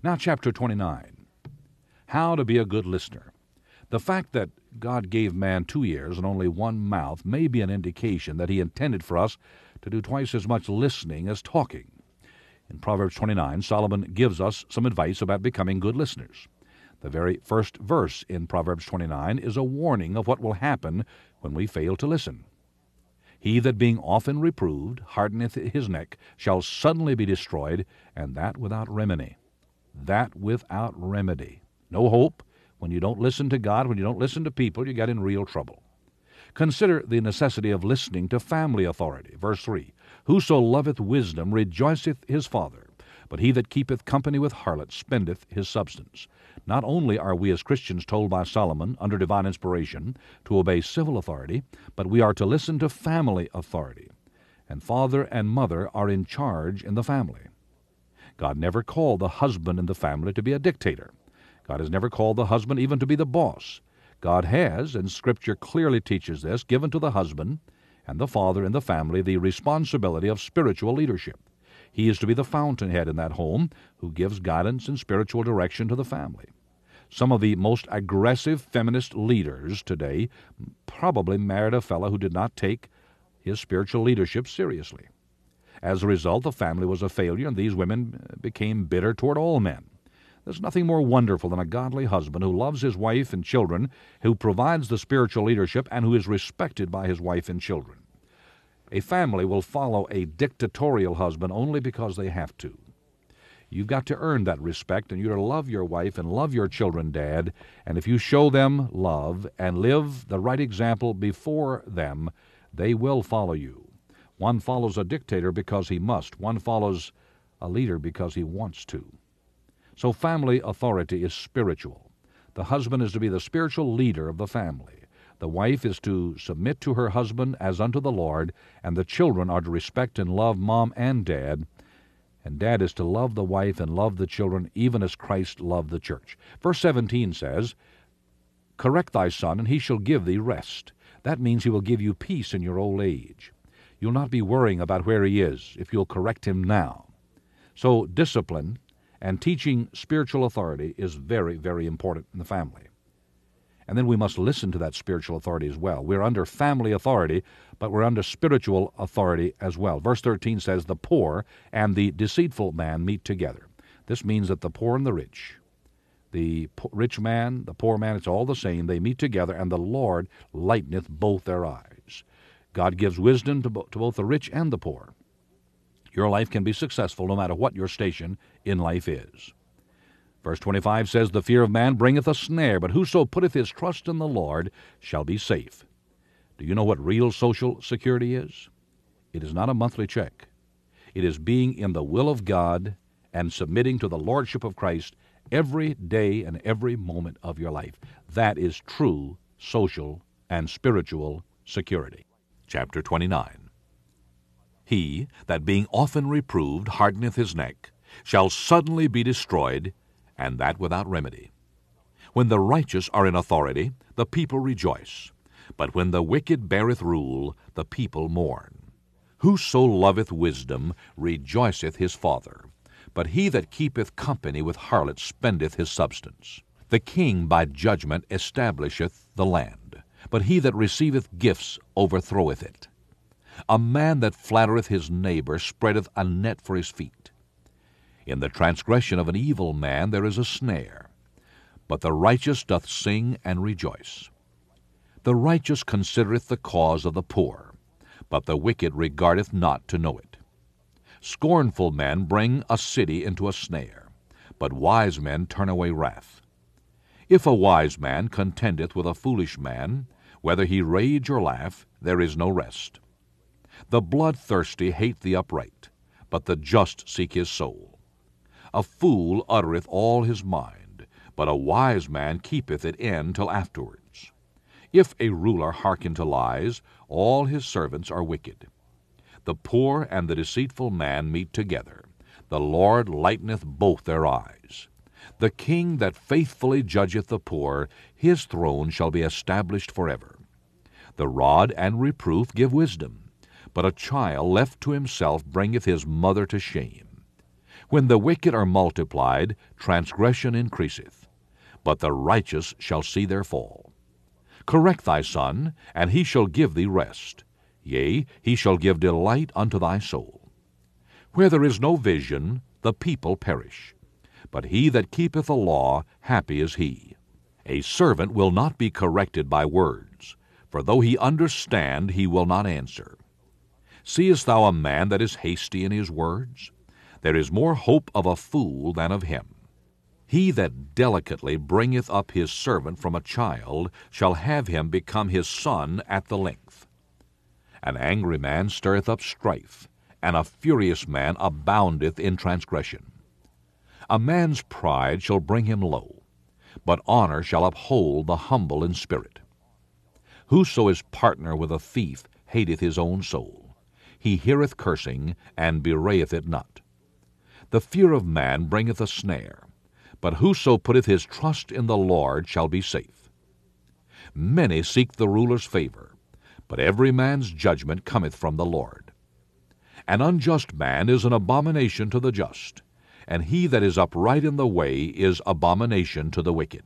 Now, chapter 29 How to be a good listener. The fact that God gave man two ears and only one mouth may be an indication that He intended for us to do twice as much listening as talking. In Proverbs 29, Solomon gives us some advice about becoming good listeners. The very first verse in Proverbs 29 is a warning of what will happen when we fail to listen. He that being often reproved hardeneth his neck shall suddenly be destroyed, and that without remedy. That without remedy. No hope. When you don't listen to God, when you don't listen to people, you get in real trouble. Consider the necessity of listening to family authority. Verse 3 Whoso loveth wisdom rejoiceth his father, but he that keepeth company with harlots spendeth his substance. Not only are we as Christians told by Solomon, under divine inspiration, to obey civil authority, but we are to listen to family authority. And father and mother are in charge in the family. God never called the husband in the family to be a dictator. God has never called the husband even to be the boss. God has, and Scripture clearly teaches this, given to the husband and the father in the family the responsibility of spiritual leadership. He is to be the fountainhead in that home who gives guidance and spiritual direction to the family. Some of the most aggressive feminist leaders today probably married a fellow who did not take his spiritual leadership seriously. As a result, the family was a failure, and these women became bitter toward all men. There's nothing more wonderful than a godly husband who loves his wife and children, who provides the spiritual leadership, and who is respected by his wife and children. A family will follow a dictatorial husband only because they have to. You've got to earn that respect, and you're to love your wife and love your children, Dad. And if you show them love and live the right example before them, they will follow you. One follows a dictator because he must, one follows a leader because he wants to. So, family authority is spiritual. The husband is to be the spiritual leader of the family. The wife is to submit to her husband as unto the Lord, and the children are to respect and love mom and dad. And dad is to love the wife and love the children even as Christ loved the church. Verse 17 says, Correct thy son, and he shall give thee rest. That means he will give you peace in your old age. You'll not be worrying about where he is if you'll correct him now. So, discipline and teaching spiritual authority is very, very important in the family. And then we must listen to that spiritual authority as well. We're under family authority, but we're under spiritual authority as well. Verse 13 says, The poor and the deceitful man meet together. This means that the poor and the rich, the rich man, the poor man, it's all the same. They meet together, and the Lord lighteneth both their eyes. God gives wisdom to, bo- to both the rich and the poor. Your life can be successful no matter what your station in life is. Verse 25 says, The fear of man bringeth a snare, but whoso putteth his trust in the Lord shall be safe. Do you know what real social security is? It is not a monthly check. It is being in the will of God and submitting to the Lordship of Christ every day and every moment of your life. That is true social and spiritual security. Chapter 29 He that being often reproved hardeneth his neck shall suddenly be destroyed, and that without remedy. When the righteous are in authority, the people rejoice. But when the wicked beareth rule, the people mourn. Whoso loveth wisdom rejoiceth his father, but he that keepeth company with harlots spendeth his substance. The king by judgment establisheth the land, but he that receiveth gifts overthroweth it. A man that flattereth his neighbor spreadeth a net for his feet. In the transgression of an evil man there is a snare, but the righteous doth sing and rejoice. The righteous considereth the cause of the poor, but the wicked regardeth not to know it. Scornful men bring a city into a snare, but wise men turn away wrath. If a wise man contendeth with a foolish man, whether he rage or laugh, there is no rest. The bloodthirsty hate the upright, but the just seek his soul. A fool uttereth all his mind, but a wise man keepeth it in till afterwards. If a ruler hearken to lies, all his servants are wicked. The poor and the deceitful man meet together. The Lord lighteneth both their eyes. The king that faithfully judgeth the poor, his throne shall be established forever. The rod and reproof give wisdom, but a child left to himself bringeth his mother to shame. When the wicked are multiplied, transgression increaseth, but the righteous shall see their fall. Correct thy son, and he shall give thee rest. Yea, he shall give delight unto thy soul. Where there is no vision, the people perish. But he that keepeth the law, happy is he. A servant will not be corrected by words, for though he understand, he will not answer. Seest thou a man that is hasty in his words? There is more hope of a fool than of him. He that delicately bringeth up his servant from a child shall have him become his son at the length. An angry man stirreth up strife, and a furious man aboundeth in transgression. A man's pride shall bring him low, but honor shall uphold the humble in spirit. Whoso is partner with a thief hateth his own soul. He heareth cursing, and bewrayeth it not. The fear of man bringeth a snare, but whoso putteth his trust in the Lord shall be safe. Many seek the ruler's favor, but every man's judgment cometh from the Lord. An unjust man is an abomination to the just, and he that is upright in the way is abomination to the wicked.